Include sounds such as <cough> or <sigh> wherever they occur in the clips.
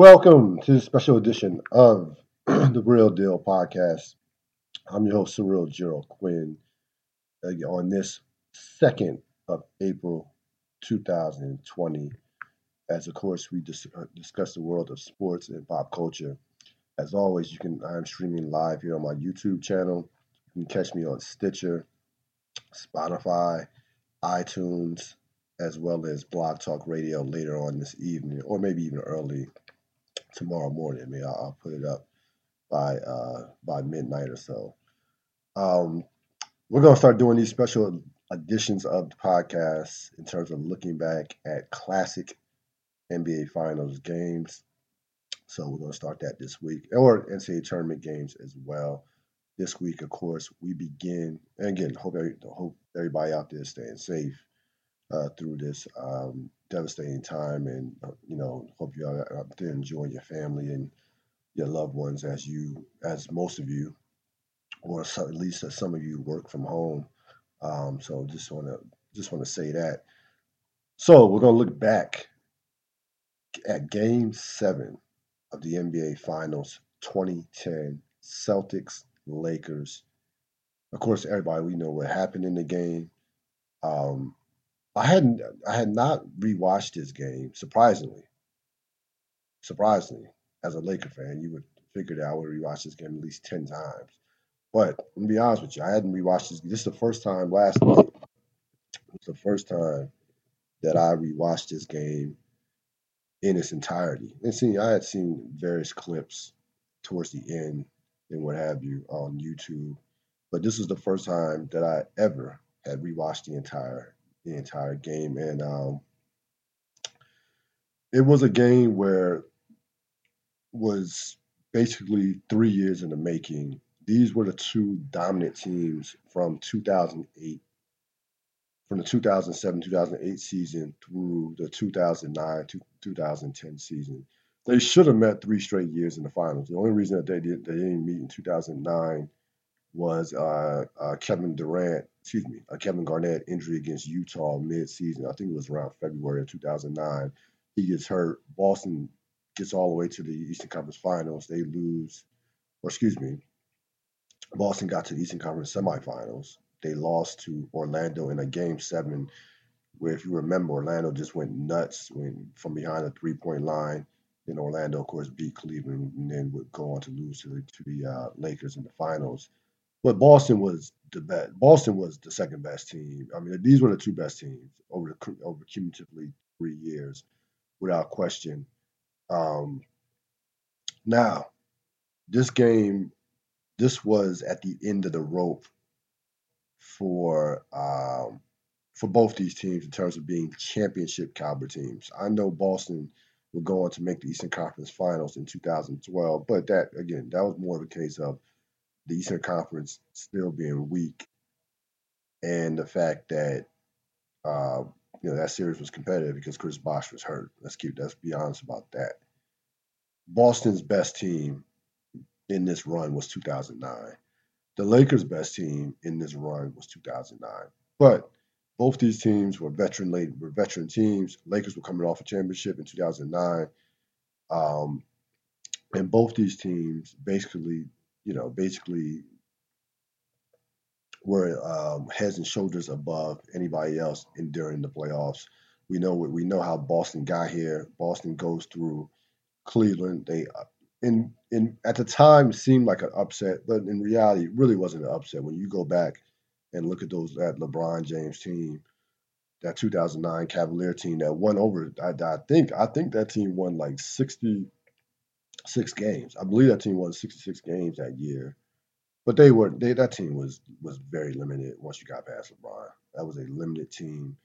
Welcome to this special edition of <clears throat> the Real Deal Podcast. I'm your host, Cyril Gerald Quinn. Uh, on this 2nd of April 2020, as of course we dis- uh, discuss the world of sports and pop culture. As always, you can I'm streaming live here on my YouTube channel. You can catch me on Stitcher, Spotify, iTunes, as well as Blog Talk Radio later on this evening, or maybe even early tomorrow morning. I mean, I'll, I'll put it up by uh, by midnight or so. Um, we're gonna start doing these special editions of the podcast in terms of looking back at classic NBA Finals games. So we're gonna start that this week, or NCAA tournament games as well. This week, of course, we begin. And again, hope hope everybody out there is staying safe uh, through this um, devastating time, and uh, you know, hope you are out there enjoying your family and your loved ones as you, as most of you, or so, at least as some of you work from home. Um, so just want to just want to say that. So we're gonna look back at Game Seven of the NBA Finals 2010 Celtics Lakers. Of course, everybody we know what happened in the game. Um, I hadn't I had not rewatched this game, surprisingly. Surprisingly, as a Laker fan, you would figure that I would rewatch this game at least ten times. But to be honest with you, I hadn't rewatched this. This is the first time last night. It's the first time that I rewatched this game in its entirety. And see, I had seen various clips towards the end and what have you on YouTube, but this was the first time that I ever had rewatched the entire the entire game. And um, it was a game where was basically three years in the making. These were the two dominant teams from 2008, from the 2007 2008 season through the 2009 2010 season. They should have met three straight years in the finals. The only reason that they did they didn't meet in 2009 was uh, uh, Kevin Durant, excuse me, Kevin Garnett injury against Utah mid-season. I think it was around February of 2009. He gets hurt. Boston gets all the way to the Eastern Conference Finals. They lose, or excuse me, Boston got to the Eastern Conference semifinals. They lost to Orlando in a game seven, where if you remember, Orlando just went nuts when from behind the three-point line. Then Orlando, of course, beat Cleveland and then would go on to lose to the, to the uh, Lakers in the finals. But Boston was the best. Boston was the second best team. I mean, these were the two best teams over the, over cumulatively three years, without question. Um, now, this game, this was at the end of the rope for um, for both these teams in terms of being championship caliber teams. I know Boston will go on to make the Eastern Conference Finals in 2012, but that again, that was more of a case of the Eastern Conference still being weak, and the fact that uh, you know that series was competitive because Chris Bosh was hurt. Let's keep let's be honest about that. Boston's best team in this run was 2009. The Lakers' best team in this run was 2009. But both these teams were veteran late were veteran teams. Lakers were coming off a championship in 2009. Um, and both these teams basically you know, basically were um, heads and shoulders above anybody else in during the playoffs. We know we know how Boston got here. Boston goes through Cleveland. They uh, in in at the time seemed like an upset, but in reality, it really wasn't an upset. When you go back and look at those that LeBron James team, that 2009 Cavalier team that won over, I, I think I think that team won like 60 six games. I believe that team won 66 games that year. But they were they that team was was very limited once you got past LeBron. That was a limited team.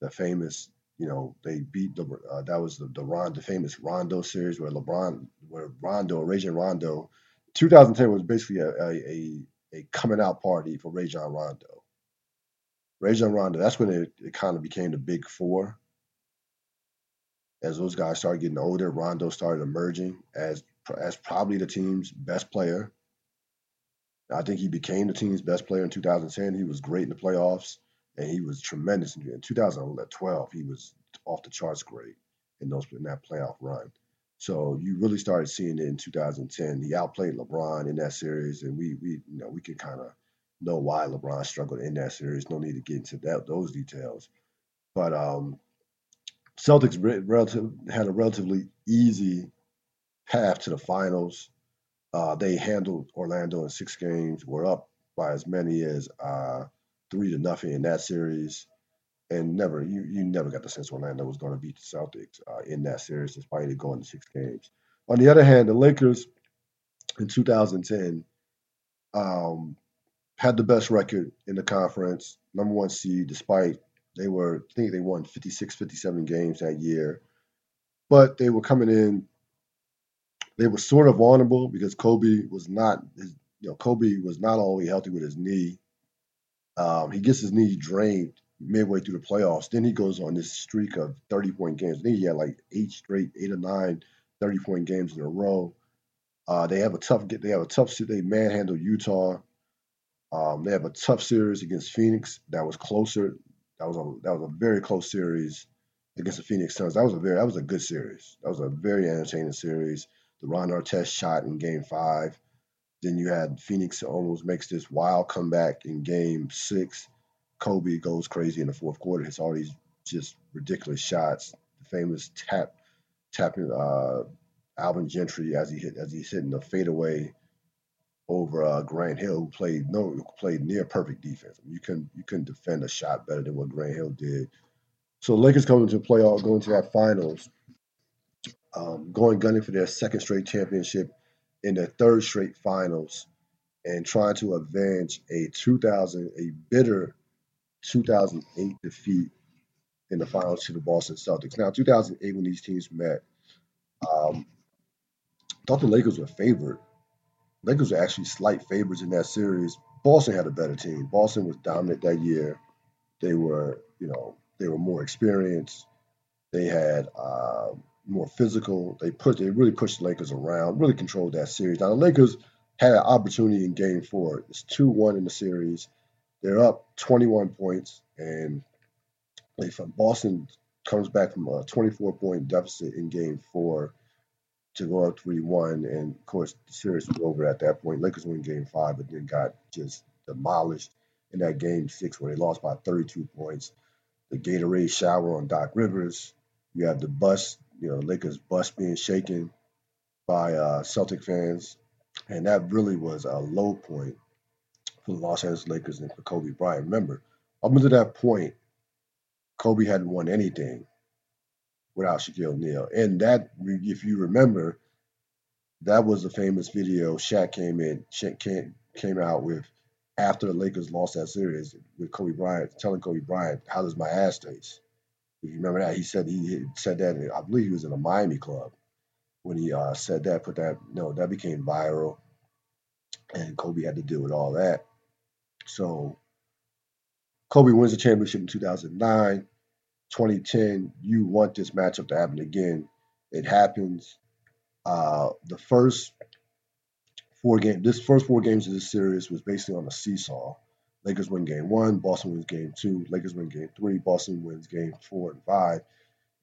The famous, you know, they beat the uh, that was the the, Ron, the famous Rondo series where LeBron where Rondo, Rajon Rondo, 2010 was basically a, a, a coming out party for Rajon Rondo. Rajon Rondo, that's when it, it kind of became the big four as those guys started getting older, Rondo started emerging as as probably the team's best player. I think he became the team's best player in 2010. He was great in the playoffs, and he was tremendous in 2012. He was off the charts great in those in that playoff run. So you really started seeing it in 2010. He outplayed LeBron in that series, and we we you know we could kind of know why LeBron struggled in that series. No need to get into that those details, but um, Celtics relative, had a relatively easy path to the finals. Uh, they handled Orlando in six games. Were up by as many as uh, three to nothing in that series and never you you never got the sense Orlando was going to beat the Celtics uh, in that series, despite it going to six games. On the other hand, the Lakers in 2010 um, had the best record in the conference, number one seed, despite they were I think they won 56, 57 games that year, but they were coming in. They were sort of vulnerable because Kobe was not his, you know Kobe was not way healthy with his knee. Um, he gets his knee drained midway through the playoffs. Then he goes on this streak of 30 point games. I think he had like eight straight, eight or nine 30 point games in a row. Uh, they have a tough get. they have a tough they manhandle Utah. Um, they have a tough series against Phoenix that was closer. That was a that was a very close series against the Phoenix Suns. That was a very that was a good series. That was a very entertaining series. The Ron Artest shot in Game Five. Then you had Phoenix almost makes this wild comeback in Game Six Kobe goes crazy in the fourth quarter, hits all these just ridiculous shots. The famous tap, tapping uh, Alvin Gentry as he hit as he's hitting the fadeaway over uh, Grant Hill, who played no played near perfect defense. I mean, you couldn't you couldn't defend a shot better than what Grant Hill did. So Lakers coming to playoff, going to that finals, um, going gunning for their second straight championship in their third straight finals, and trying to avenge a 2000 a bitter 2008 defeat in the finals to the Boston Celtics. Now, 2008, when these teams met, um, thought the Lakers were favored. Lakers were actually slight favorites in that series. Boston had a better team. Boston was dominant that year. They were, you know, they were more experienced. They had uh, more physical. They put, they really pushed the Lakers around, really controlled that series. Now the Lakers had an opportunity in Game Four. It's two one in the series. They're up 21 points, and if Boston comes back from a 24 point deficit in game four to go up 3 1, and of course, the series was over at that point. Lakers win game five, but then got just demolished in that game six where they lost by 32 points. The Gatorade shower on Doc Rivers. You have the bus, you know, Lakers bus being shaken by uh, Celtic fans. And that really was a low point for the Los Angeles Lakers and for Kobe Bryant. Remember, up until that point, Kobe hadn't won anything without Shaquille O'Neal. And that, if you remember, that was the famous video Shaq came in, Shaq came, out with after the Lakers lost that series with Kobe Bryant, telling Kobe Bryant, "How does my ass taste?" If you remember that, he said he, he said that. I believe he was in a Miami club when he uh, said that. Put that, no, that became viral, and Kobe had to deal with all that. So Kobe wins the championship in 2009. 2010, you want this matchup to happen again. It happens. Uh, the first four game, this first four games of this series was basically on a seesaw. Lakers win game one, Boston wins game two, Lakers win game three, Boston wins game four and five.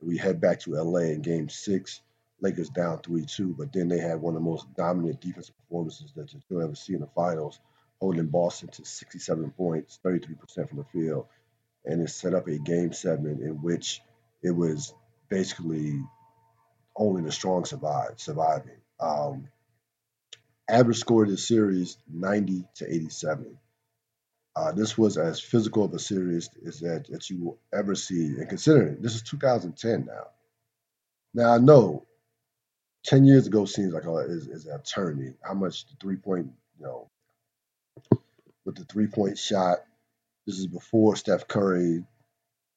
We head back to LA in game six. Lakers down 3 2, but then they had one of the most dominant defensive performances that you'll ever see in the finals holding Boston to 67 points, 33% from the field, and it set up a game seven in which it was basically only the strong survived, surviving. Um, average score of the series 90 to 87. Uh, this was as physical of a series as that, that you will ever see. And considering this is 2010 now. Now I know 10 years ago seems like a, is, is an eternity. How much the three point, you know, with the three point shot. This is before Steph Curry,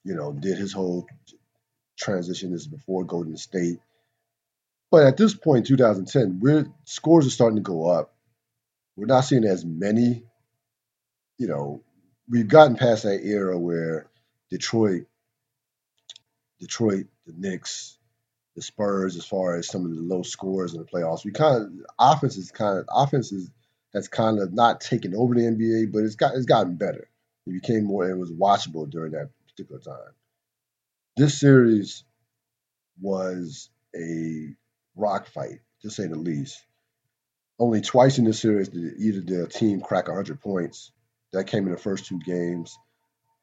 you know, did his whole transition. This is before Golden State. But at this point, 2010, we're scores are starting to go up. We're not seeing as many. You know, we've gotten past that era where Detroit, Detroit, the Knicks, the Spurs, as far as some of the low scores in the playoffs. We kind of offense is kind of offense is has kind of not taken over the NBA, but it's got it's gotten better. It became more it was watchable during that particular time. This series was a rock fight, to say the least. Only twice in this series did either the team crack 100 points. That came in the first two games.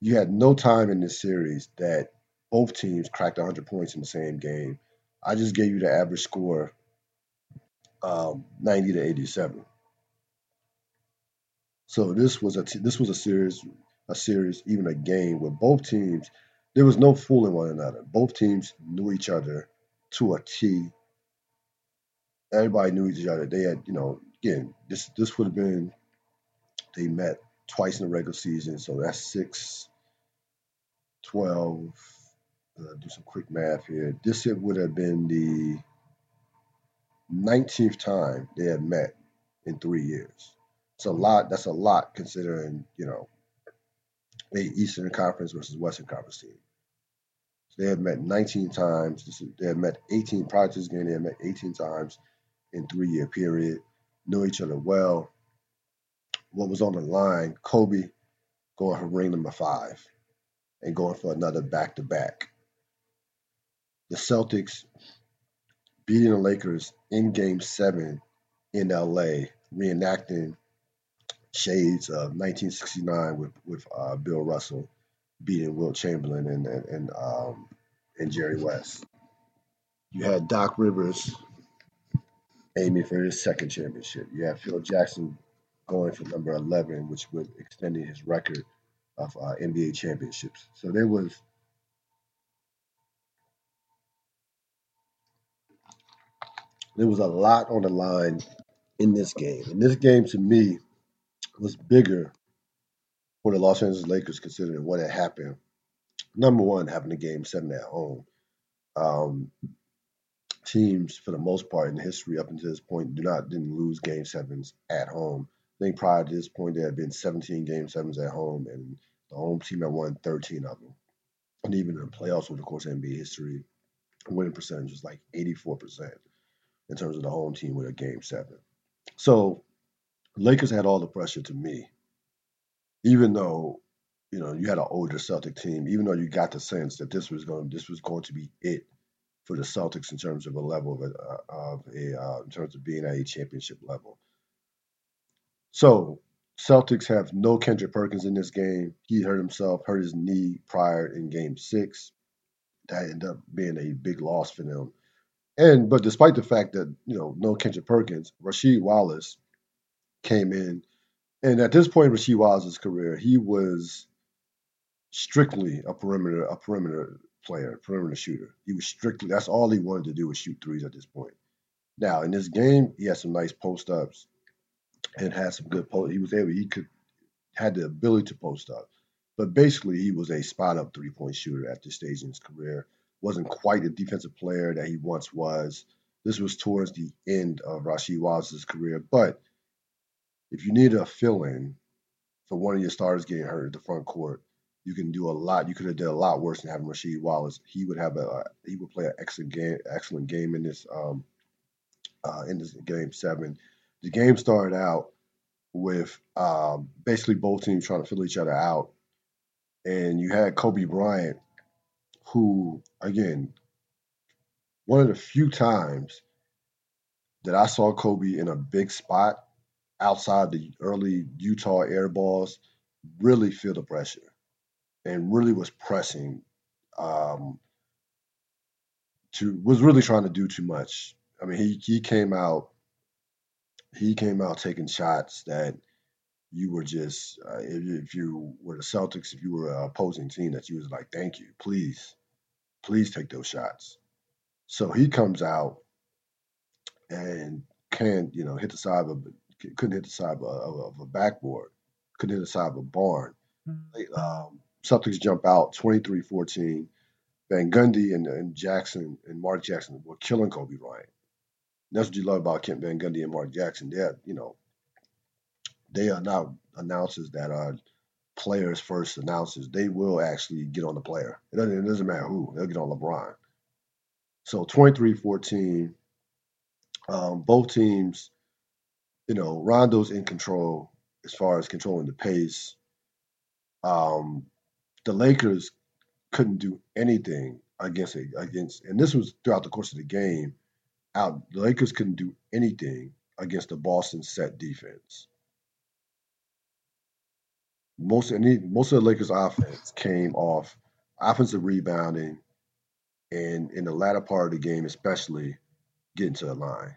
You had no time in this series that both teams cracked 100 points in the same game. I just gave you the average score, um, 90 to 87. So this was a t- this was a series, a series, even a game where both teams there was no fooling one another. Both teams knew each other to a T. Everybody knew each other. They had, you know, again, this this would have been they met twice in the regular season, so that's six, 12, uh, do some quick math here. This it would have been the 19th time they had met in three years. It's a lot. That's a lot considering, you know, a Eastern Conference versus Western Conference team. So they have met 19 times. They have met 18 prior to this game. They have met 18 times in three year period. Knew each other well. What was on the line? Kobe going for ring number five and going for another back to back. The Celtics beating the Lakers in game seven in LA, reenacting shades of 1969 with, with uh, Bill Russell beating Wilt Chamberlain and, and, and, um, and Jerry West. You had Doc Rivers aiming for his second championship. You had Phil Jackson going for number 11, which would extending his record of uh, NBA championships. So there was there was a lot on the line in this game. And this game to me was bigger for the Los Angeles Lakers considering what had happened. Number one, having a game seven at home. Um, teams, for the most part in history up until this point, do not didn't lose game sevens at home. I think prior to this point, there had been 17 game sevens at home, and the home team had won 13 of them. And even in the playoffs with the course of NBA history, winning percentage was like 84% in terms of the home team with a game seven. So Lakers had all the pressure to me, even though you know you had an older Celtic team, even though you got the sense that this was going this was going to be it for the Celtics in terms of a level of a, of a uh, in terms of being at a championship level. So Celtics have no Kendrick Perkins in this game. He hurt himself, hurt his knee prior in Game Six. That ended up being a big loss for them. And but despite the fact that you know no Kendrick Perkins, Rasheed Wallace came in, and at this point in Rasheed Wallace's career, he was strictly a perimeter a perimeter player, perimeter shooter. He was strictly that's all he wanted to do was shoot threes at this point. Now in this game, he had some nice post ups and had some good post. He was able he could had the ability to post up, but basically he was a spot up three point shooter at this stage in his career. Wasn't quite the defensive player that he once was. This was towards the end of Rasheed Wallace's career, but if you need a fill in for one of your starters getting hurt at the front court, you can do a lot. You could have done a lot worse than having Rasheed Wallace. He would have a he would play an excellent game, excellent game in this um, uh, in this game seven. The game started out with um, basically both teams trying to fill each other out, and you had Kobe Bryant, who again, one of the few times that I saw Kobe in a big spot outside the early Utah air balls really feel the pressure and really was pressing um, to was really trying to do too much. I mean, he he came out he came out taking shots that you were just uh, if, if, you were the Celtics, if you were an opposing team, that you was like, thank you, please, please take those shots. So he comes out and can't you know hit the side of couldn't hit the side of a, of a backboard, couldn't hit the side of a barn. Mm-hmm. Um, Celtics jump out 23-14. Van Gundy and, and Jackson and Mark Jackson were killing Kobe Bryant. that's what you love about Kent Van Gundy and Mark Jackson. They're, you know, they are not announcers that are players first announcers. They will actually get on the player. It doesn't, it doesn't matter who. They'll get on LeBron. So 23-14. Um, both teams, you know, Rondo's in control as far as controlling the pace. Um, the Lakers couldn't do anything against it against, and this was throughout the course of the game out. The Lakers couldn't do anything against the Boston set defense. Most any, most of the Lakers' offense came off offensive rebounding, and in the latter part of the game, especially getting to the line.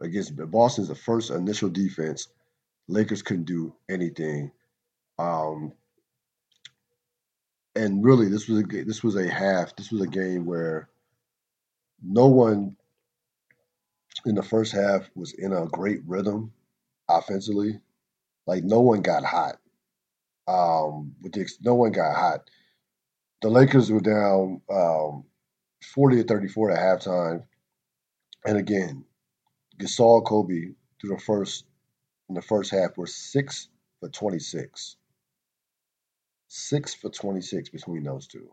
Against Boston's the first initial defense, Lakers couldn't do anything. Um, and really, this was a this was a half. This was a game where no one in the first half was in a great rhythm offensively. Like no one got hot. Um, with the, no one got hot. The Lakers were down um, forty to thirty four at halftime, and again, Gasol, Kobe through the first in the first half were six for twenty six. Six for twenty six between those two.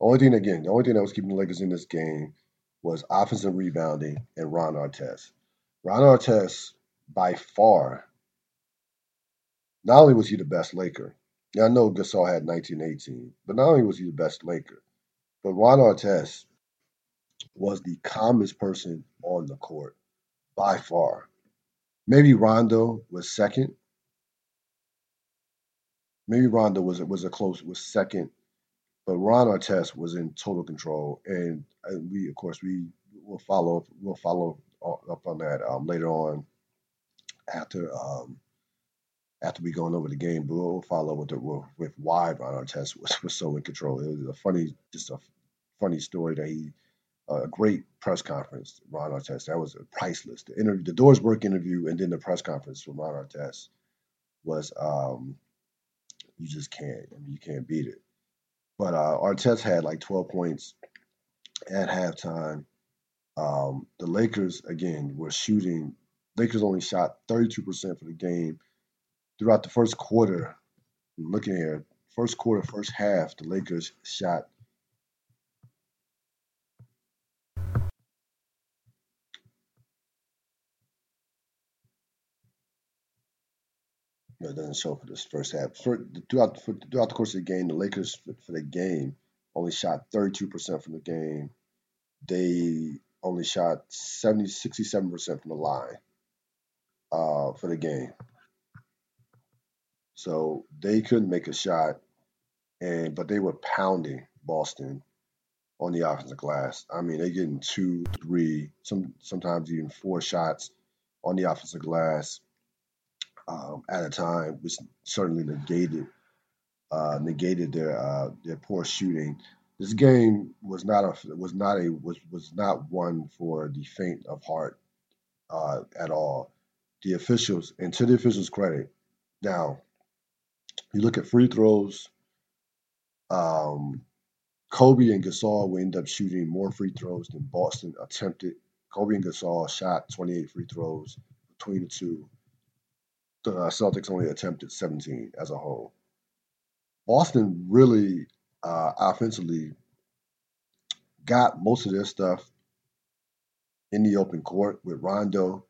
Only thing again, the only thing that was keeping the Lakers in this game was offensive rebounding and Ron Artest. Ron Artest, by far, not only was he the best Laker, now I know Gasol had 1918, but not only was he the best Laker, but Ron Artest was the calmest person on the court by far. Maybe Rondo was second. Maybe Rondo was was a close was second but Ron Artest was in total control, and, and we, of course, we will follow we'll follow up on that um, later on after um, after we going over the game. But we'll follow with the with why Ron Artest was, was so in control. It was a funny, just a funny story that he a great press conference. Ron Artest that was priceless. The interview, the Doris Burke interview, and then the press conference from Ron Artest was um, you just can't. I mean, you can't beat it. But uh, Artest had like 12 points at halftime. Um, the Lakers again were shooting. Lakers only shot 32% for the game throughout the first quarter. Looking here, first quarter, first half, the Lakers shot. Doesn't show for this first half. For, throughout, for, throughout the course of the game, the Lakers for, for the game only shot 32% from the game. They only shot 70, 67% from the line uh, for the game. So they couldn't make a shot, and but they were pounding Boston on the offensive glass. I mean, they getting two, three, some sometimes even four shots on the offensive glass um, at a time, which certainly negated uh, negated their uh, their poor shooting. This game was not a was not a was was not one for the faint of heart uh, at all. The officials, and to the officials' credit, now you look at free throws. Um, Kobe and Gasol will end up shooting more free throws than Boston attempted. Kobe and Gasol shot 28 free throws between the two the uh, Celtics only attempted 17 as a whole. Boston really uh, offensively got most of their stuff in the open court with Rondo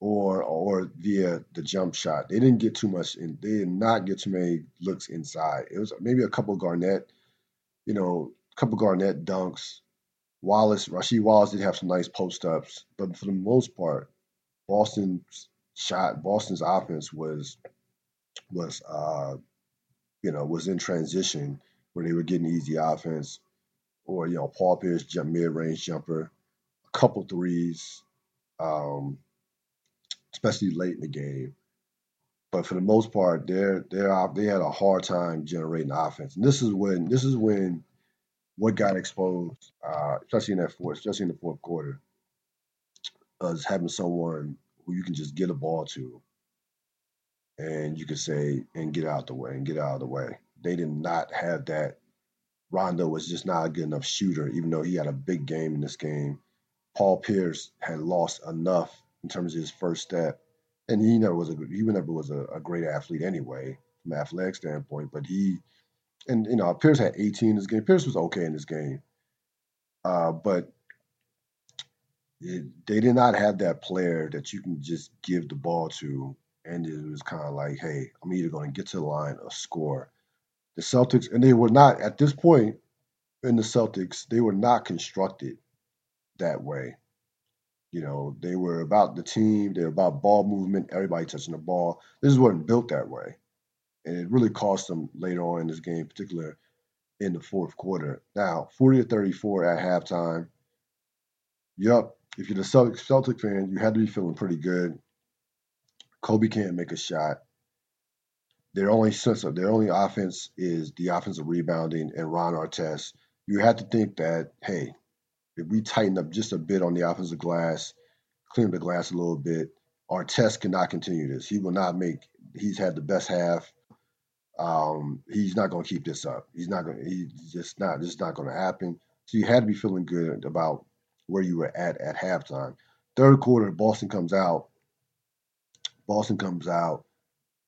or or via the jump shot. They didn't get too much and they did not get too many looks inside. It was maybe a couple Garnett, you know, a couple Garnett dunks. Wallace, Rasheed Wallace did have some nice post ups, but for the most part, Boston's shot Boston's offense was was uh, you know was in transition where they were getting easy offense, or you know Paul Pierce jump mid range jumper, a couple threes, um, especially late in the game. But for the most part, they're they're they had a hard time generating offense, and this is when this is when what got exposed, uh, especially in that fourth, especially in the fourth quarter, was having someone who you can just get a ball to and you can say and get out the way and get out of the way. They did not have that. Rondo was just not a good enough shooter, even though he had a big game in this game. Paul Pierce had lost enough in terms of his first step, and he never was a he never was a, a great athlete anyway from an athletic standpoint. But he, and you know, Pierce had 18 in this game. Pierce was okay in this game, uh, but they did not have that player that you can just give the ball to, and it was kind of like, hey, I'm either going to get to the line or score. The Celtics, and they were not at this point. in the Celtics, they were not constructed that way. You know, they were about the team, they were about ball movement, everybody touching the ball. This wasn't built that way. And it really cost them later on in this game, particular in the fourth quarter. Now, 40 to 34 at halftime. Yup, if you're the Celtic, fan, you had to be feeling pretty good. Kobe can't make a shot. Their only sense of their only offense is the offensive rebounding and Ron Artest. You have to think that, hey, if we tighten up just a bit on the offensive glass, clean the glass a little bit, Artest cannot continue this. He will not make. He's had the best half. Um, he's not going to keep this up. He's not to He's just not. This is not going to happen. So you had to be feeling good about where you were at at halftime. Third quarter, Boston comes out. Boston comes out.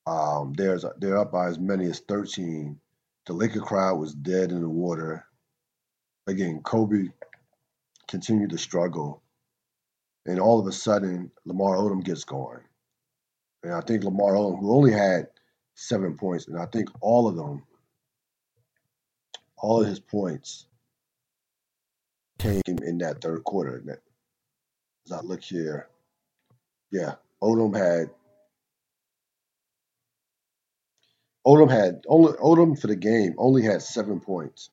Um, there's they're up by as many as 13. The Laker crowd was dead in the water. Again, Kobe continued to struggle, and all of a sudden, Lamar Odom gets going. And I think Lamar Odom, who only had seven points, and I think all of them, all of his points came in that third quarter. As I look here, yeah, Odom had Odom had only Odom for the game only had seven points,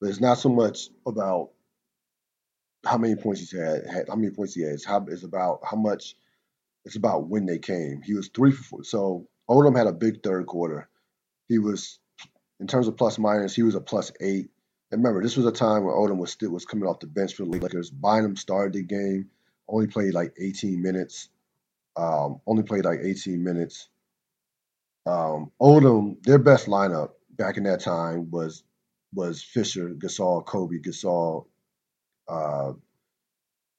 but it's not so much about how many points he had, had how many points he has. How it's about how much. It's about when they came. He was three for four. So Odom had a big third quarter. He was, in terms of plus minus, he was a plus eight. And remember, this was a time when Odom was still was coming off the bench for the Lakers. Bynum started the game, only played like 18 minutes. Um, only played like 18 minutes. Um, Odom, their best lineup back in that time was was Fisher, Gasol, Kobe, Gasol, uh,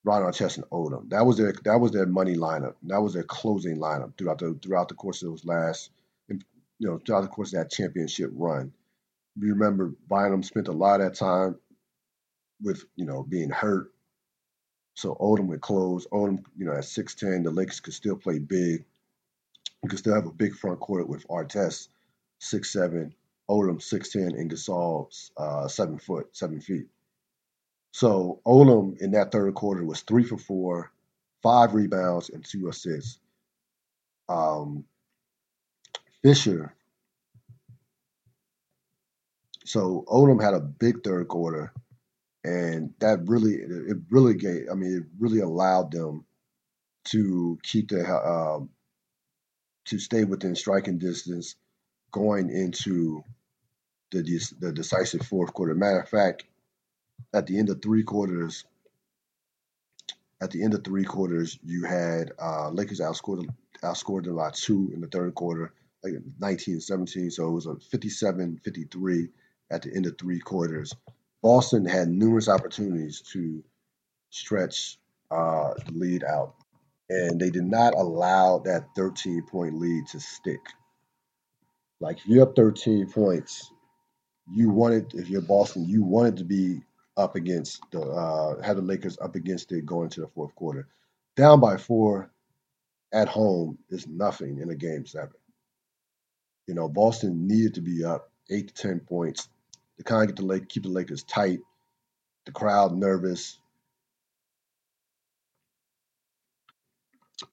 Ron Artest, and Odom. That was their that was their money lineup. That was their closing lineup throughout the throughout the course of those last, you know, throughout the course of that championship run. You remember Bynum spent a lot of that time with you know being hurt. So Odom would close. Odom, you know, at six ten, the Lakers could still play big. You could still have a big front court with Artest, six seven, Odom six ten, and Gasol uh, seven foot, seven feet. So Odom in that third quarter was three for four, five rebounds, and two assists. Um, Fisher. So Odom had a big third quarter, and that really it really gave. I mean, it really allowed them to keep the uh, to stay within striking distance going into the the decisive fourth quarter. Matter of fact, at the end of three quarters, at the end of three quarters, you had uh, Lakers outscored outscored them by two in the third quarter, like 19-17. So it was a 57-53 at the end of three quarters. Boston had numerous opportunities to stretch uh, the lead out, and they did not allow that 13 point lead to stick. Like if you're up 13 points, you wanted if you're Boston, you wanted to be up against the uh, had the Lakers up against it going to the fourth quarter. Down by four at home is nothing in a game seven. You know, Boston needed to be up eight to ten points to kind of get the keep the Lakers tight, the crowd nervous,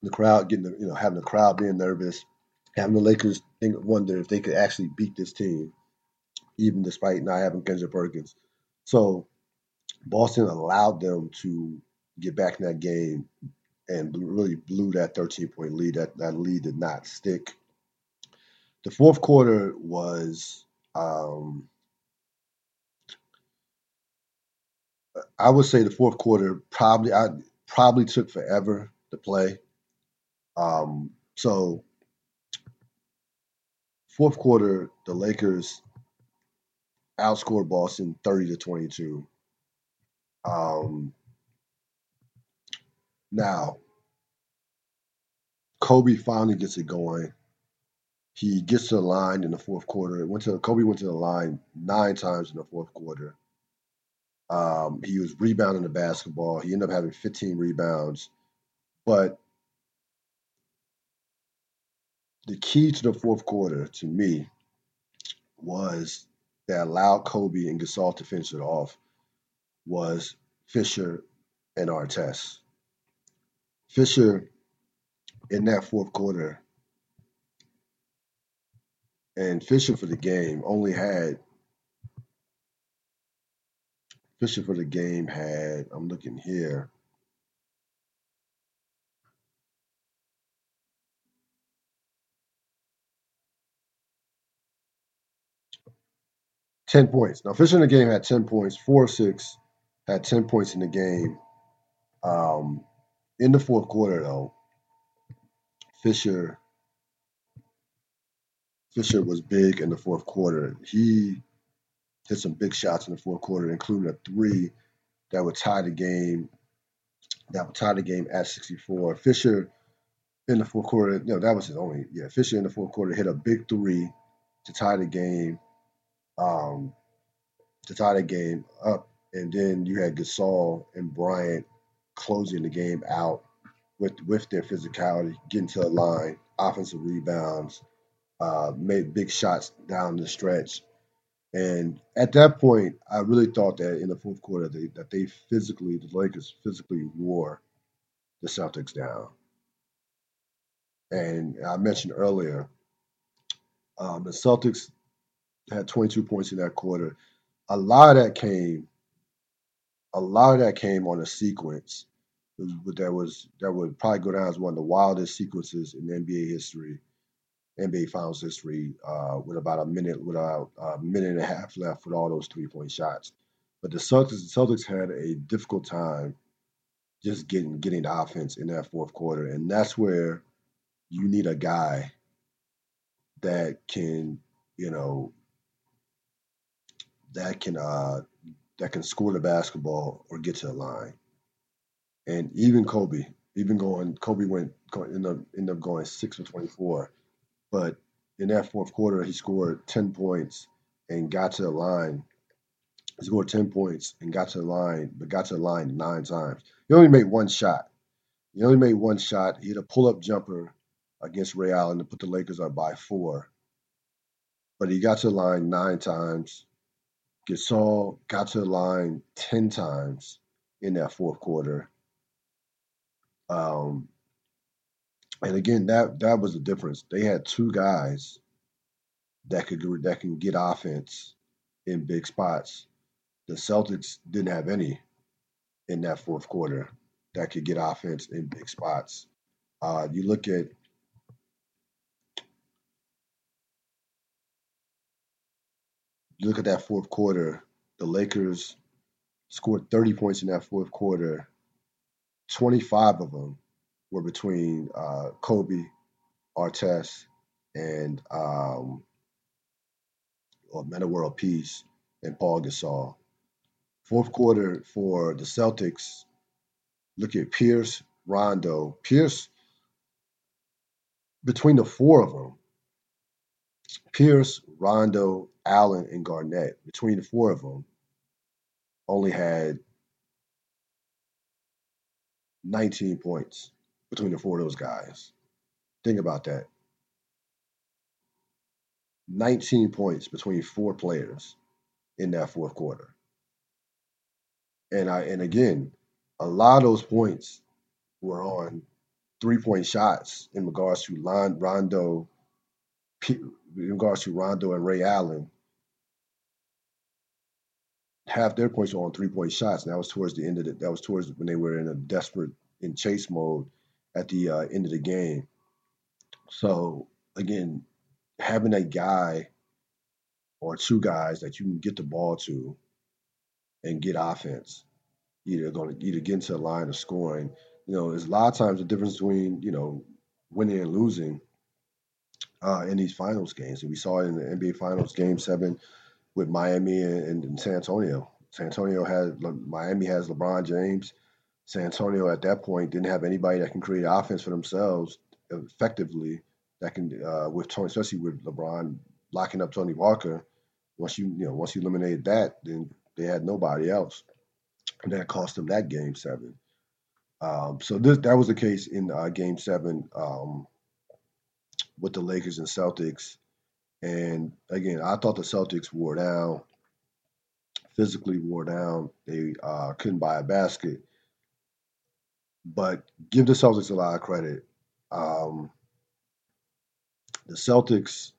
the crowd getting the, you know having the crowd being nervous, having the Lakers think wonder if they could actually beat this team, even despite not having Kendrick Perkins. So Boston allowed them to get back in that game and really blew that 13 point lead. That, that lead did not stick. The fourth quarter was, um, I would say, the fourth quarter probably I probably took forever to play. Um, so, fourth quarter, the Lakers outscored Boston 30 to 22. Um, now, Kobe finally gets it going. He gets to the line in the fourth quarter. Went to Kobe went to the line nine times in the fourth quarter. Um, he was rebounding the basketball. He ended up having 15 rebounds. But the key to the fourth quarter to me was that allowed Kobe and Gasol to finish it off was Fisher and Artest. Fisher in that fourth quarter and Fisher for the game only had Fisher for the game had I'm looking here ten points. Now Fisher in the game had ten points, four six, had ten points in the game. Um, in the fourth quarter though, Fisher Fisher was big in the fourth quarter. He hit some big shots in the fourth quarter, including a three that would tie the game. That would tie the game at 64. Fisher in the fourth quarter, you know, that was his only. Yeah, Fisher in the fourth quarter hit a big three to tie the game. Um, to tie the game up, and then you had Gasol and Bryant closing the game out with with their physicality, getting to the line, offensive rebounds, uh, made big shots down the stretch. And at that point, I really thought that in the fourth quarter they, that they physically, the Lakers physically wore the Celtics down. And I mentioned earlier, um, the Celtics had 22 points in that quarter. A lot of that came, a lot of that came on a sequence that was that would probably go down as one of the wildest sequences in NBA history NBA Finals history uh, with about a minute, with about a minute and a half left with all those three point shots. But the Celtics, the Celtics had a difficult time just getting getting the offense in that fourth quarter, and that's where you need a guy that can, you know, that can uh, that can score the basketball or get to the line. And even Kobe, even going, Kobe went ended up, ended up going six for twenty four but in that fourth quarter, he scored 10 points and got to the line. He scored 10 points and got to the line, but got to the line nine times. He only made one shot. He only made one shot. He had a pull up jumper against Ray Allen to put the Lakers up by four. But he got to the line nine times. Gasol got to the line 10 times in that fourth quarter. Um, and again, that that was the difference. They had two guys that could that can get offense in big spots. The Celtics didn't have any in that fourth quarter that could get offense in big spots. Uh, you look at you look at that fourth quarter. The Lakers scored 30 points in that fourth quarter. 25 of them were between uh, Kobe, Artest, and um, or Metta World Peace and Paul Gasol. Fourth quarter for the Celtics. Look at Pierce, Rondo. Pierce, between the four of them, Pierce, Rondo, Allen, and Garnett, between the four of them, only had 19 points between the four of those guys. Think about that. 19 points between four players in that fourth quarter. And I and again, a lot of those points were on three-point shots in regards to Rondo, in regards to Rondo and Ray Allen. Half their points were on three-point shots, and that was towards the end of it. That was towards when they were in a desperate in chase mode at the uh, end of the game. So again, having a guy or two guys that you can get the ball to and get offense, either going to either get into the line of scoring. You know, there's a lot of times the difference between you know winning and losing uh, in these finals games, and we saw it in the NBA Finals Game Seven with Miami and, and San Antonio. San Antonio has Miami has LeBron James San Antonio at that point didn't have anybody that can create offense for themselves effectively. That can uh, with Tony, especially with LeBron locking up Tony Parker. Once you you know once you eliminated that, then they had nobody else, and that cost them that game seven. Um, so this that was the case in uh, game seven um, with the Lakers and Celtics. And again, I thought the Celtics wore down physically wore down. They uh, couldn't buy a basket. But give the Celtics a lot of credit. Um, the Celtics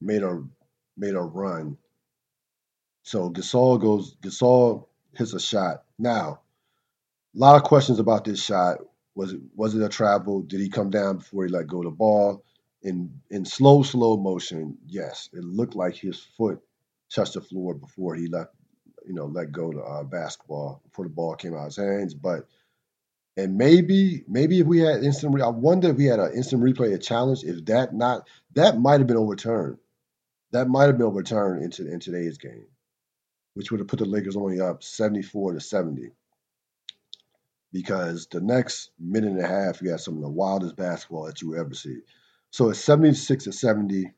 made a made a run. So Gasol goes. Gasol hits a shot. Now, a lot of questions about this shot. Was it was it a travel? Did he come down before he let go of the ball? In in slow slow motion, yes, it looked like his foot touched the floor before he let you know let go the uh, basketball before the ball came out of his hands. But and maybe maybe if we had instant, re- I wonder if we had an instant replay a challenge. If that not that might have been overturned. That might have been overturned into in today's game, which would have put the Lakers only up seventy four to seventy because the next minute and a half, you had some of the wildest basketball that you ever see. So it's 76 to 70.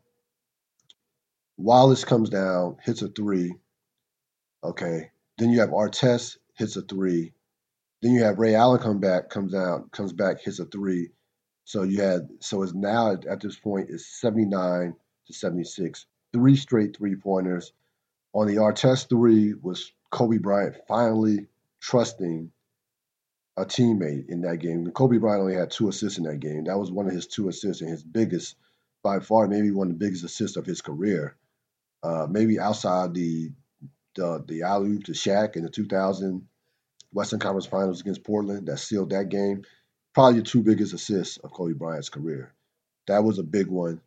Wallace comes down, hits a three. Okay. Then you have Artest hits a three. Then you have Ray Allen come back, comes out, comes back, hits a three. So you had so it's now at this point is 79 to 76. Three straight three pointers. On the Artest three was Kobe Bryant finally trusting a teammate in that game. Kobe Bryant only had two assists in that game. That was one of his two assists and his biggest, by far, maybe one of the biggest assists of his career. Uh, maybe outside the the the alley to Shaq in the 2000 Western Conference Finals against Portland that sealed that game. Probably the two biggest assists of Kobe Bryant's career. That was a big one.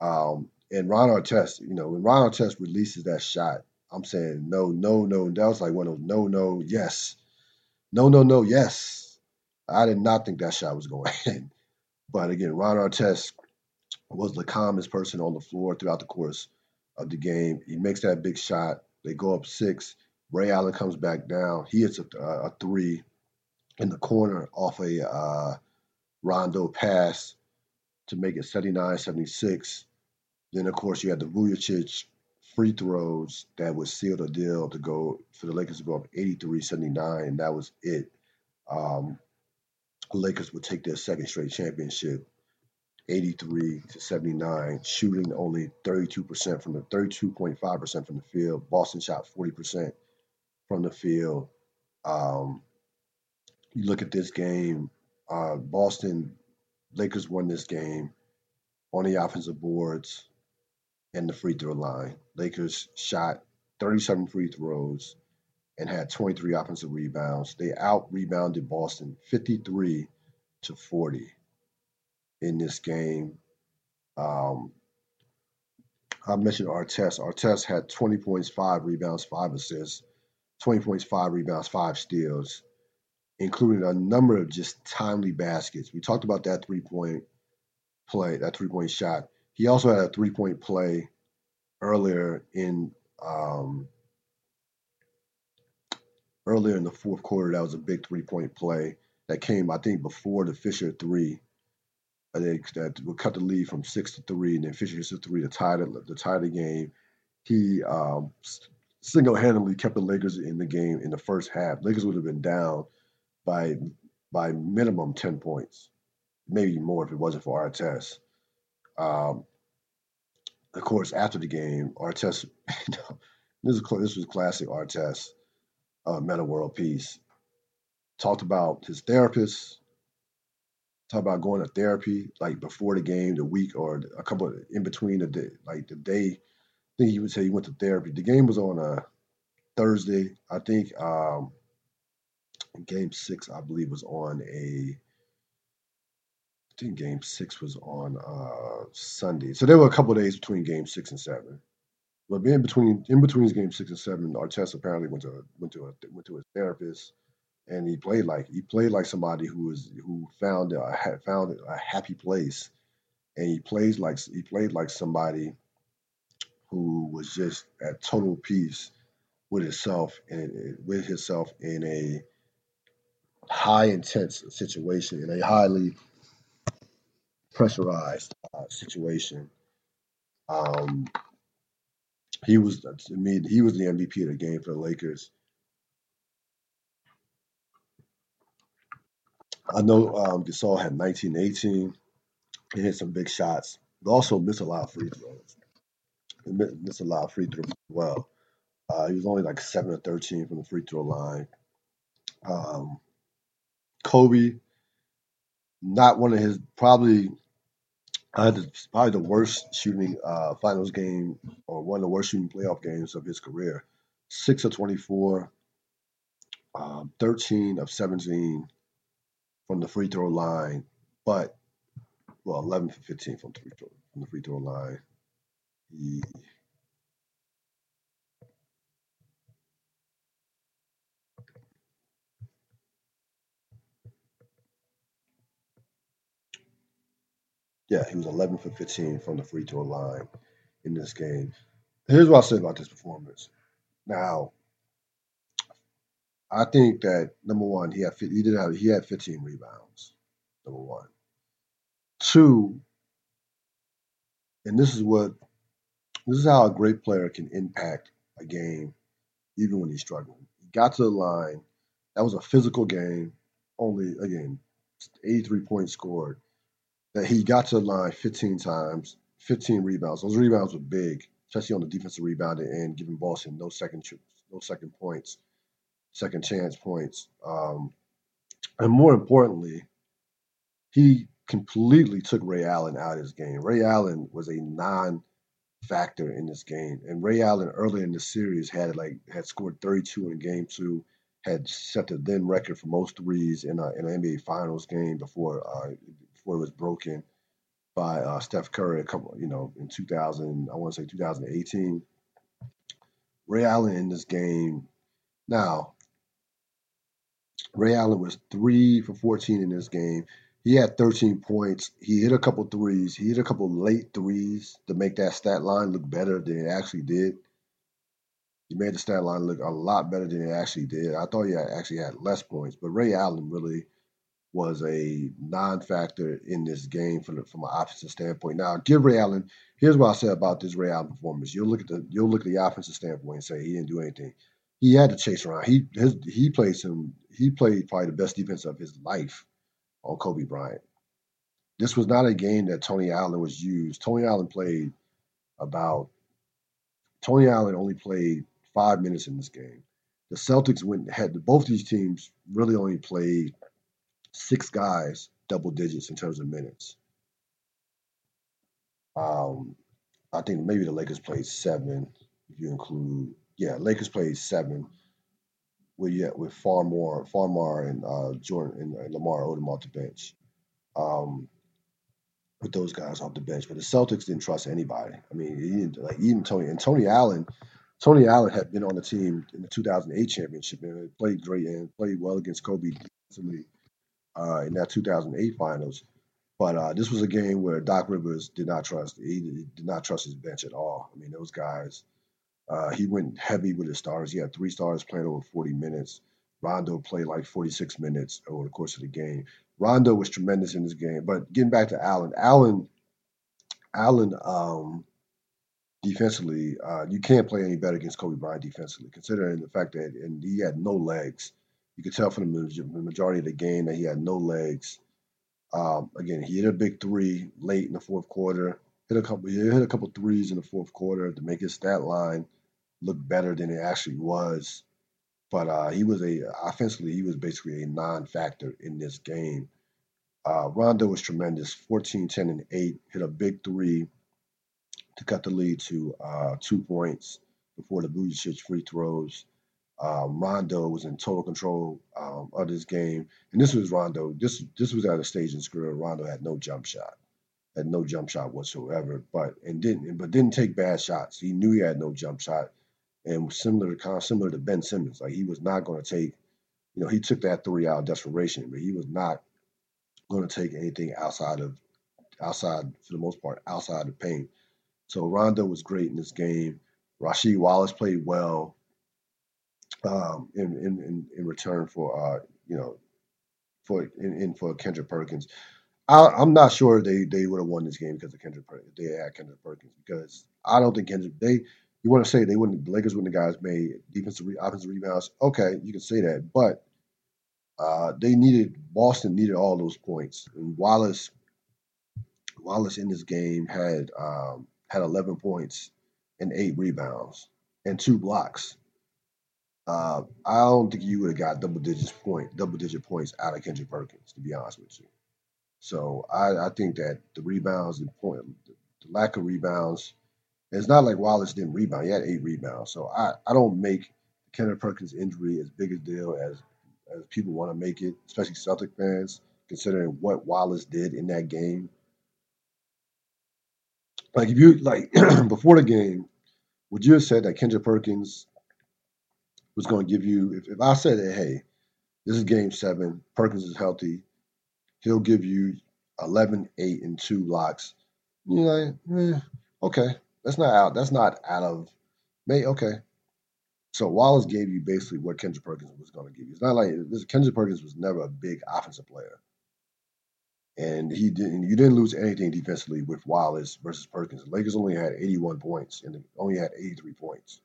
Um, and Ron Artest, you know, when Ron Artest releases that shot, I'm saying no, no, no. That was like one of those no, no, yes no, no, no, yes. I did not think that shot was going in. <laughs> But again, Ron Artest was the calmest person on the floor throughout the course of the game. He makes that big shot. They go up six. Ray Allen comes back down. He hits a, a three in the corner off a uh, Rondo pass to make it 79 76. Then, of course, you had the Vujacic free throws that would seal the deal to go for the Lakers to go up 83 79. And that was it. Um, the Lakers would take their second straight championship 83 to 79, shooting only 32% from the 32.5% from the field. Boston shot 40% from the field. Um, you look at this game, uh, Boston Lakers won this game on the offensive boards and the free throw line. Lakers shot 37 free throws and had 23 offensive rebounds. They out rebounded Boston 53 to 40 in this game. Um, I mentioned Artest. Artest had 20 points, five rebounds, five assists, 20 points, five rebounds, five steals, including a number of just timely baskets. We talked about that three point play, that three point shot. He also had a three point play earlier in um, earlier in the fourth quarter. That was a big three point play that came, I think, before the Fisher three. I think that would cut the lead from six to three, and then Fisher hits a three to tie the, tie the game. He um, single handedly kept the Lakers in the game in the first half. Lakers would have been down by by minimum ten points, maybe more if it wasn't for Artest. Um, of course, after the game, Artest, <laughs> this is this was classic Artest, uh, Metta World Peace. Talked about his therapist. Talked about going to therapy like before the game, the week or a couple of, in between the day, like the day. Think he would say he went to therapy. The game was on a Thursday. I think um, game six, I believe, was on a. I think game six was on uh, Sunday. So there were a couple days between game six and seven. But in between in between game six and seven, Artest apparently went to went to a, went to his therapist, and he played like he played like somebody who was who found a found a happy place, and he plays like he played like somebody who was just at total peace with himself and with himself in a high intense situation in a highly pressurized uh, situation. Um, he was, I mean he was the MVP of the game for the Lakers. I know um, Gasol had 19 18. He hit some big shots, but also missed a lot of free throws. Missed a lot of free throws as well. Uh, he was only like seven or thirteen from the free throw line. Um, Kobe, not one of his probably uh, probably the worst shooting uh, finals game or one of the worst shooting playoff games of his career. Six of 24, um, 13 of 17 from the free throw line, but well, 11 for 15 from the free throw, from the free throw line. Yeah, he was 11 for 15 from the free throw line in this game. Here's what I'll say about this performance. Now, I think that number one, he had he did have he had 15 rebounds. Number one, two, and this is what this is how a great player can impact a game, even when he's struggling. He got to the line. That was a physical game. Only again, 83 points scored. That he got to the line 15 times, 15 rebounds. Those rebounds were big, especially on the defensive rebounding and giving Boston no second no second points second chance points. Um, and more importantly, he completely took Ray Allen out of his game. Ray Allen was a non factor in this game. And Ray Allen early in the series had like had scored 32 in game two, had set the then record for most threes in, a, in an NBA Finals game before uh, before it was broken by uh, Steph Curry a couple, you know, in 2000, I want to say 2018. Ray Allen in this game. Now, Ray Allen was three for 14 in this game. He had 13 points. He hit a couple threes. He hit a couple late threes to make that stat line look better than it actually did. He made the stat line look a lot better than it actually did. I thought he actually had less points, but Ray Allen really was a non-factor in this game from the, from an offensive standpoint. Now, give Ray Allen. Here's what I say about this Ray Allen performance. You'll look at the you'll look at the offensive standpoint and say he didn't do anything he had to chase around. He his he played some he played probably the best defense of his life on Kobe Bryant. This was not a game that Tony Allen was used. Tony Allen played about Tony Allen only played five minutes in this game. The Celtics went had both these teams really only played six guys double digits in terms of minutes. Um, I think maybe the Lakers played seven if you include yeah, Lakers played seven with yeah with Farmar, Farmar and uh, Jordan and, and Lamar Odom off the bench. Um, with those guys off the bench, but the Celtics didn't trust anybody. I mean, like even Tony and Tony Allen. Tony Allen had been on the team in the 2008 championship and played great and played well against Kobe uh, in that 2008 finals. But uh, this was a game where Doc Rivers did not trust. He did not trust his bench at all. I mean, those guys uh, he went heavy with his stars. He had three stars playing over 40 minutes. Rondo played like 46 minutes over the course of the game. Rondo was tremendous in this game. But getting back to Allen, Allen, Allen, um, defensively, uh, you can't play any better against Kobe Bryant defensively, considering the fact that and he had no legs. You could tell from the majority of the game that he had no legs. Um, again, he hit a big three late in the fourth quarter. Hit a couple. He hit a couple threes in the fourth quarter to make his stat line look better than it actually was. But uh, he was a offensively, he was basically a non-factor in this game. Uh, Rondo was tremendous, 14, 10, and 8. Hit a big three to cut the lead to uh, two points before the Vujacic free throws. Um, Rondo was in total control um, of this game, and this was Rondo. This this was at a stage in his career. Rondo had no jump shot, had no jump shot whatsoever, but and didn't but didn't take bad shots. He knew he had no jump shot, and similar to kind of similar to Ben Simmons. Like he was not going to take, you know, he took that three out of desperation, but he was not going to take anything outside of outside for the most part outside the paint. So Rondo was great in this game. Rasheed Wallace played well um, in, in, in return for uh, you know for in, in for Kendrick Perkins. I, am not sure they, they would have won this game because of Kendrick Perkins. They had Kendrick Perkins because I don't think Kendrick they you want to say they wouldn't the Lakers wouldn't the guys made defensive re, offensive rebounds. Okay, you can say that, but uh, they needed Boston needed all those points. And Wallace Wallace in this game had um, had 11 points and eight rebounds and two blocks. Uh, I don't think you would have got double digits point, double digit points out of Kendrick Perkins, to be honest with you. So I, I think that the rebounds and point, the lack of rebounds, it's not like Wallace didn't rebound. He had eight rebounds. So I, I don't make Kendrick Perkins' injury as big a deal as as people want to make it, especially Celtic fans, considering what Wallace did in that game. Like if you like <clears throat> before the game, would you have said that Kendrick Perkins was going to give you? If, if I said that, hey, this is Game Seven, Perkins is healthy, he'll give you 11, 8, and two locks. You're like, eh, okay, that's not out. That's not out of May. Okay, so Wallace gave you basically what Kendrick Perkins was going to give you. It's not like this. Kendrick Perkins was never a big offensive player, and he didn't. You didn't lose anything defensively with Wallace versus Perkins. The Lakers only had 81 points and only had 83 points.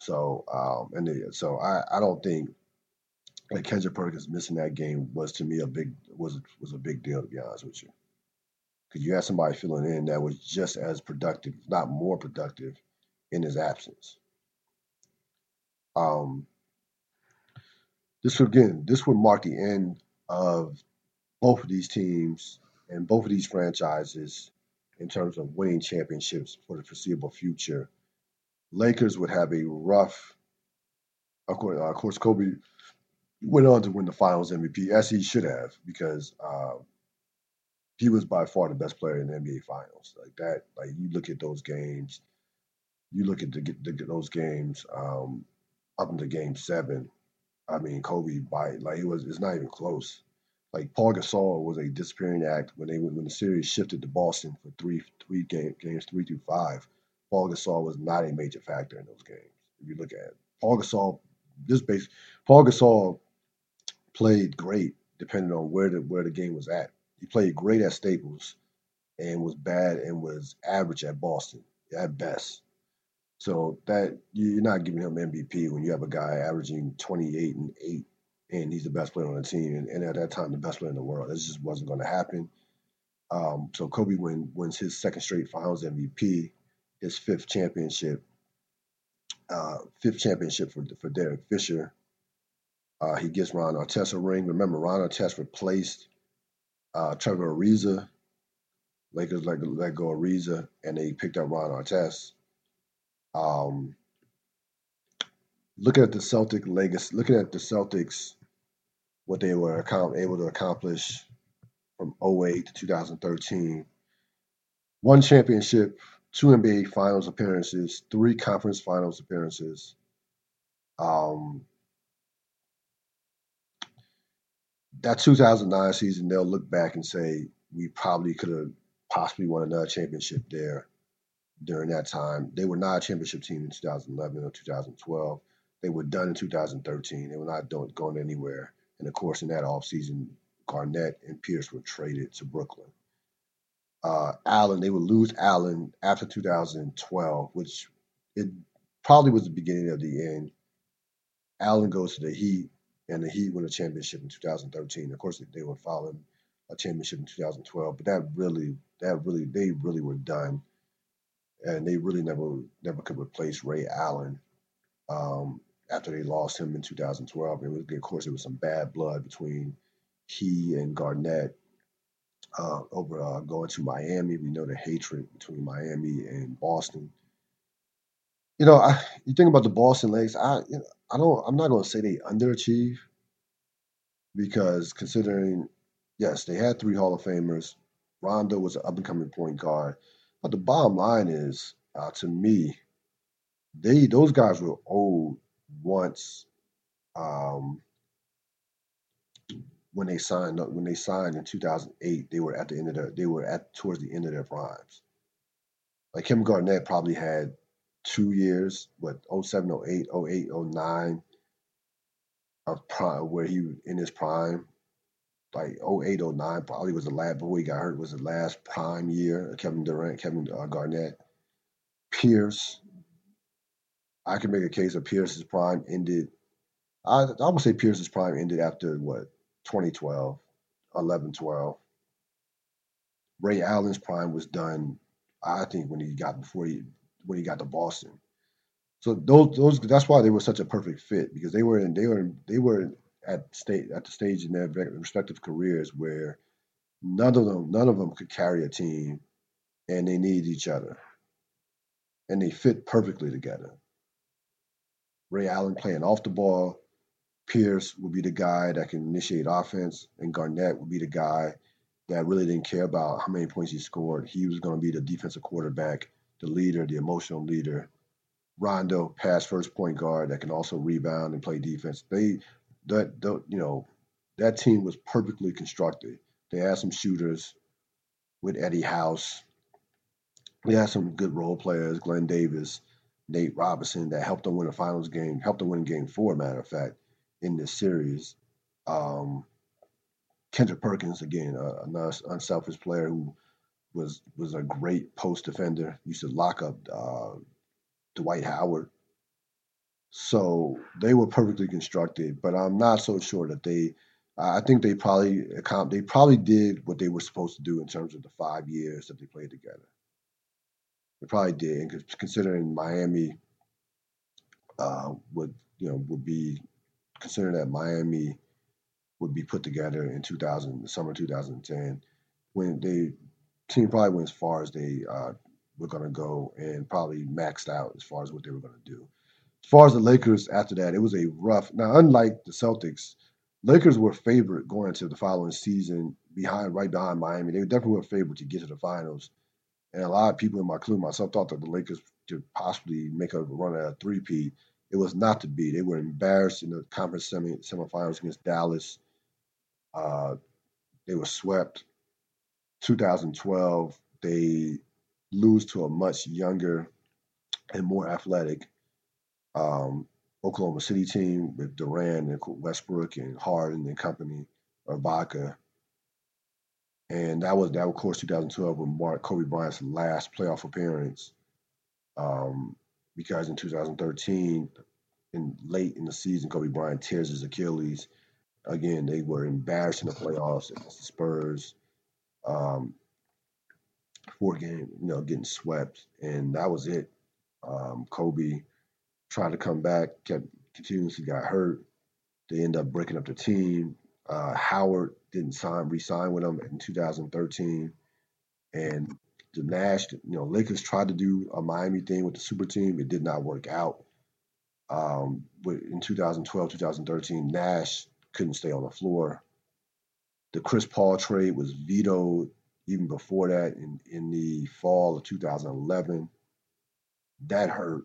So, um, and they, so I, I don't think like Kendrick Perkins missing that game was to me a big was was a big deal to be honest with you, because you had somebody filling in that was just as productive, if not more productive, in his absence. Um, this would again, this would mark the end of both of these teams and both of these franchises in terms of winning championships for the foreseeable future. Lakers would have a rough. Of course, uh, of course, Kobe went on to win the Finals MVP as he should have because uh, he was by far the best player in the NBA Finals. Like that, like you look at those games, you look at the, the, those games. Um, up into Game Seven. I mean, Kobe by like it was. It's not even close. Like Paul Gasol was a disappearing act when they when the series shifted to Boston for three three game, games three through five. Paul Gasol was not a major factor in those games. If you look at it, Paul Gasol, this base, Paul Gasol played great depending on where the where the game was at. He played great at Staples and was bad and was average at Boston at best. So that you're not giving him MVP when you have a guy averaging 28 and 8 and he's the best player on the team and, and at that time the best player in the world. This just wasn't going to happen. Um, so Kobe win, wins his second straight Finals MVP, his fifth championship, uh, fifth championship for for Derek Fisher. Uh, he gets Ron Artest a ring. Remember, Ron Artest replaced uh, Trevor Ariza. Lakers let, let go Ariza, and they picked up Ron Artest. Um, looking at the Celtic legacy, looking at the Celtics, what they were able to accomplish from 08 to 2013, one championship, two NBA Finals appearances, three Conference Finals appearances. Um, that 2009 season, they'll look back and say we probably could have possibly won another championship there during that time. They were not a championship team in 2011 or 2012. They were done in 2013. They were not going anywhere. And of course, in that offseason, Garnett and Pierce were traded to Brooklyn. Uh, Allen, they would lose Allen after 2012, which it probably was the beginning of the end. Allen goes to the Heat, and the Heat win a championship in 2013. Of course, they were following a championship in 2012, but that really, that really, they really were done and they really never never could replace Ray Allen um, after they lost him in 2012. It was, of course, there was some bad blood between he and Garnett uh, over uh, going to Miami. We know the hatred between Miami and Boston. You know, I, you think about the Boston Lakers. I, you know, I don't. I'm not going to say they underachieve because considering, yes, they had three Hall of Famers. Rondo was an up and coming point guard. But the bottom line is, uh, to me, they those guys were old once um, when they signed up. When they signed in 2008, they were at the end of their they were at towards the end of their primes. Like Kevin Garnett probably had two years, what 07, 08, 08, 09 of prime where he was in his prime like 08, 09 probably was the last before he got hurt was the last prime year. Kevin Durant, Kevin uh, Garnett, Pierce. I can make a case of Pierce's prime ended. I I would say Pierce's prime ended after what 2012, 11, 12. Ray Allen's prime was done, I think, when he got before he when he got to Boston. So those those that's why they were such a perfect fit because they were in they were they were at state at the stage in their respective careers where none of them none of them could carry a team and they needed each other and they fit perfectly together. Ray Allen playing off the ball, Pierce would be the guy that can initiate offense, and Garnett would be the guy that really didn't care about how many points he scored. He was going to be the defensive quarterback, the leader, the emotional leader. Rondo, pass first point guard that can also rebound and play defense. They that, that you know that team was perfectly constructed. They had some shooters with Eddie House. They had some good role players, Glen Davis, Nate Robinson, that helped them win a finals game, helped them win game four, matter of fact, in this series. Um, Kendrick Perkins, again, a nice, unselfish player who was was a great post defender. Used to lock up uh, Dwight Howard. So they were perfectly constructed, but I'm not so sure that they. I think they probably they probably did what they were supposed to do in terms of the five years that they played together. They probably did, and considering Miami uh, would you know would be considering that Miami would be put together in 2000, the summer 2010, when they team probably went as far as they uh, were going to go and probably maxed out as far as what they were going to do. As far as the Lakers after that, it was a rough. Now, unlike the Celtics, Lakers were favorite going into the following season, behind right behind Miami. They definitely were favored to get to the finals, and a lot of people, in my including myself, thought that the Lakers could possibly make a run at a three-peat. It was not to be. They were embarrassed in the conference semi semifinals against Dallas. Uh, they were swept. 2012, they lose to a much younger and more athletic um, Oklahoma City team with Durant and Westbrook and Harden and company, or Ibaka. And that was that, of course, 2012 with Mark Kobe Bryant's last playoff appearance. Um, because in 2013, in late in the season, Kobe Bryant tears his Achilles. Again, they were embarrassed in the playoffs against the Spurs. Um, four game, you know, getting swept, and that was it. Um, Kobe tried to come back, kept continuously got hurt. They end up breaking up the team. Uh, Howard didn't sign, re-sign with them in 2013, and the Nash, you know, Lakers tried to do a Miami thing with the super team. It did not work out. Um, but in 2012, 2013, Nash couldn't stay on the floor. The Chris Paul trade was vetoed even before that in, in the fall of 2011. That hurt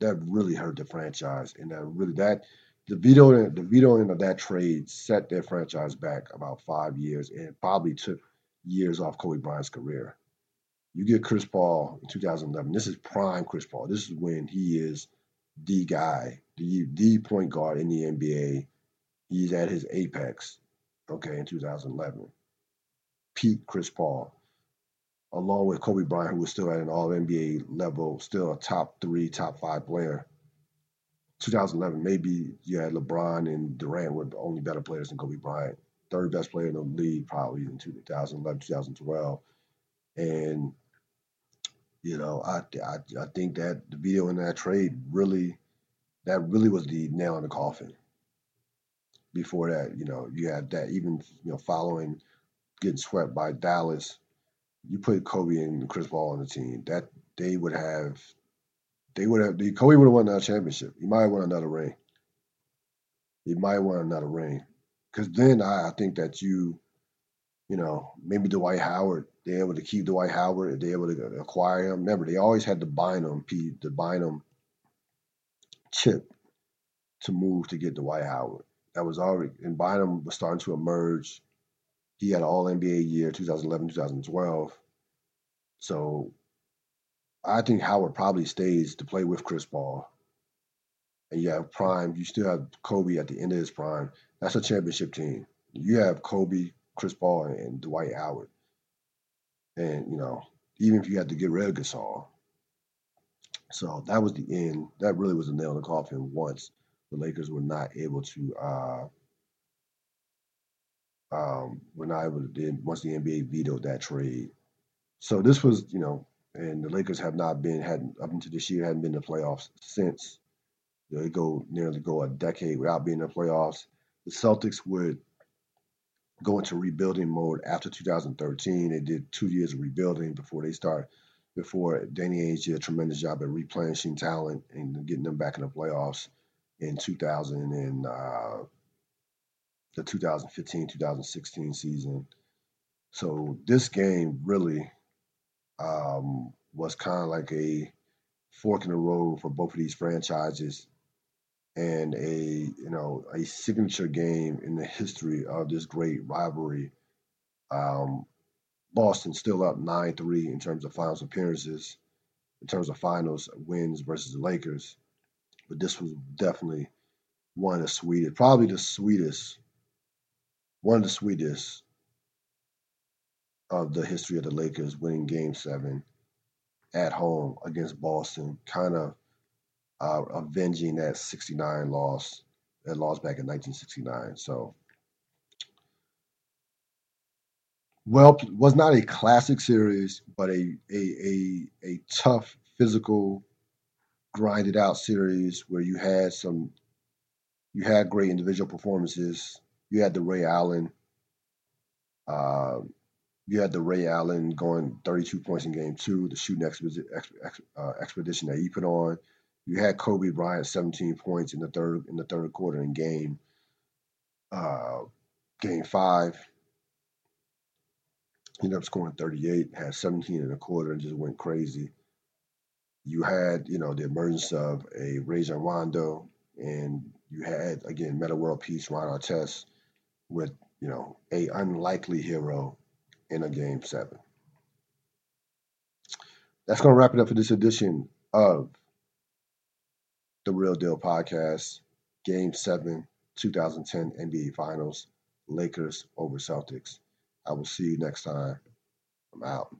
that really hurt the franchise, and that really that the veto the vetoing of that trade set their franchise back about five years, and probably took years off Kobe Bryant's career. You get Chris Paul in 2011. This is prime Chris Paul. This is when he is the guy, the the point guard in the NBA. He's at his apex. Okay, in 2011, Pete Chris Paul along with Kobe Bryant, who was still at an All NBA level, still a top three, top five player. 2011, maybe you had LeBron and Durant were the only better players than Kobe Bryant. Third best player in the league probably in 2011, 2012. And, you know, I, I, I think that the video in that trade really, that really was the nail in the coffin. Before that, you know, you had that even, you know, following getting swept by Dallas you put Kobe and Chris Paul on the team, that they would have, they would have, Kobe would have won that championship. He might have won another ring. He might have won another ring. Because then I, I think that you, you know, maybe Dwight Howard, they're able to keep Dwight Howard, they're able to acquire him. Remember, they always had to bind him, the Bynum chip to move to get Dwight Howard. That was already, and Bynum was starting to emerge he had an All NBA year, 2011, 2012. So I think Howard probably stays to play with Chris Paul. And you have prime, you still have Kobe at the end of his prime. That's a championship team. You have Kobe, Chris Paul, and Dwight Howard. And, you know, even if you had to get rid of Gasol. So that was the end. That really was a nail in the coffin once the Lakers were not able to uh, um, we're not able to once the NBA vetoed that trade. So this was, you know, and the Lakers have not been had up until this year hadn't been in the playoffs since. They go nearly go a decade without being in the playoffs. The Celtics would go into rebuilding mode after 2013. They did two years of rebuilding before they start before Danny Ainge did a tremendous job at replenishing talent and getting them back in the playoffs in 2000 and uh, the 2015-2016 season. So this game really um, was kind of like a fork in the road for both of these franchises and a you know a signature game in the history of this great rivalry. Um, Boston still up nine three in terms of finals appearances, in terms of finals wins versus the Lakers, but this was definitely one of the sweetest, probably the sweetest, one of the sweetest of the history of the Lakers winning Game Seven at home against Boston, kind of uh, avenging that 69 loss, that loss back in 1969. So, well, was not a classic series, but a a a, a tough, physical, grinded out series where you had some, you had great individual performances. You had the Ray Allen. Uh, you had the Ray Allen going 32 points in game two, the shooting expedition, uh, expedition that he put on. You had Kobe Bryant 17 points in the third in the third quarter in game uh, game five. He ended up scoring 38, had 17 and a quarter, and just went crazy. You had, you know, the emergence of a Rajon Rondo, and you had again Metta World Peace Ron Artest with, you know, a unlikely hero in a game seven. That's gonna wrap it up for this edition of the Real Deal Podcast, Game 7, 2010 NBA Finals, Lakers over Celtics. I will see you next time. I'm out.